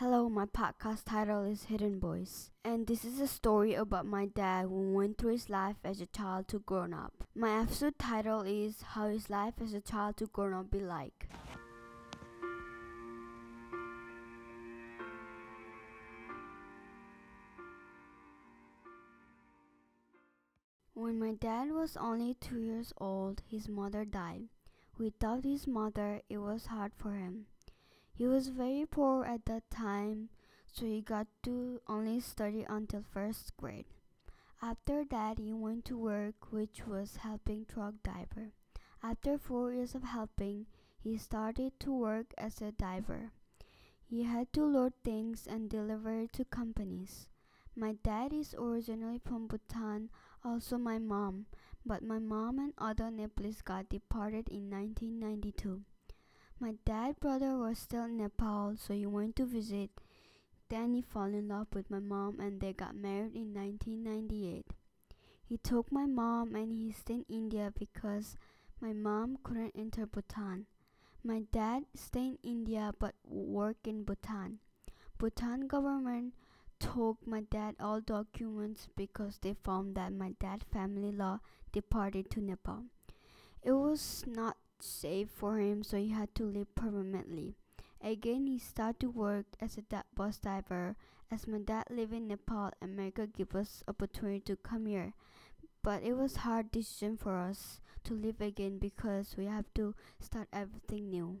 Hello, my podcast title is Hidden Boys, and this is a story about my dad who went through his life as a child to grown up. My episode title is How His Life as a Child to Grown Up Be Like. When my dad was only two years old, his mother died. Without his mother, it was hard for him. He was very poor at that time, so he got to only study until first grade. After that, he went to work, which was helping truck diver. After four years of helping, he started to work as a diver. He had to load things and deliver it to companies. My dad is originally from Bhutan, also my mom, but my mom and other Nepalese got deported in 1992. My dad brother was still in Nepal, so he went to visit. Then he fell in love with my mom and they got married in 1998. He took my mom and he stayed in India because my mom couldn't enter Bhutan. My dad stayed in India but worked in Bhutan. Bhutan government took my dad all documents because they found that my dad family law departed to Nepal. It was not safe for him so he had to leave permanently. Again he started to work as a bus driver as my dad lived in Nepal America gave us opportunity to come here. But it was hard decision for us to live again because we have to start everything new.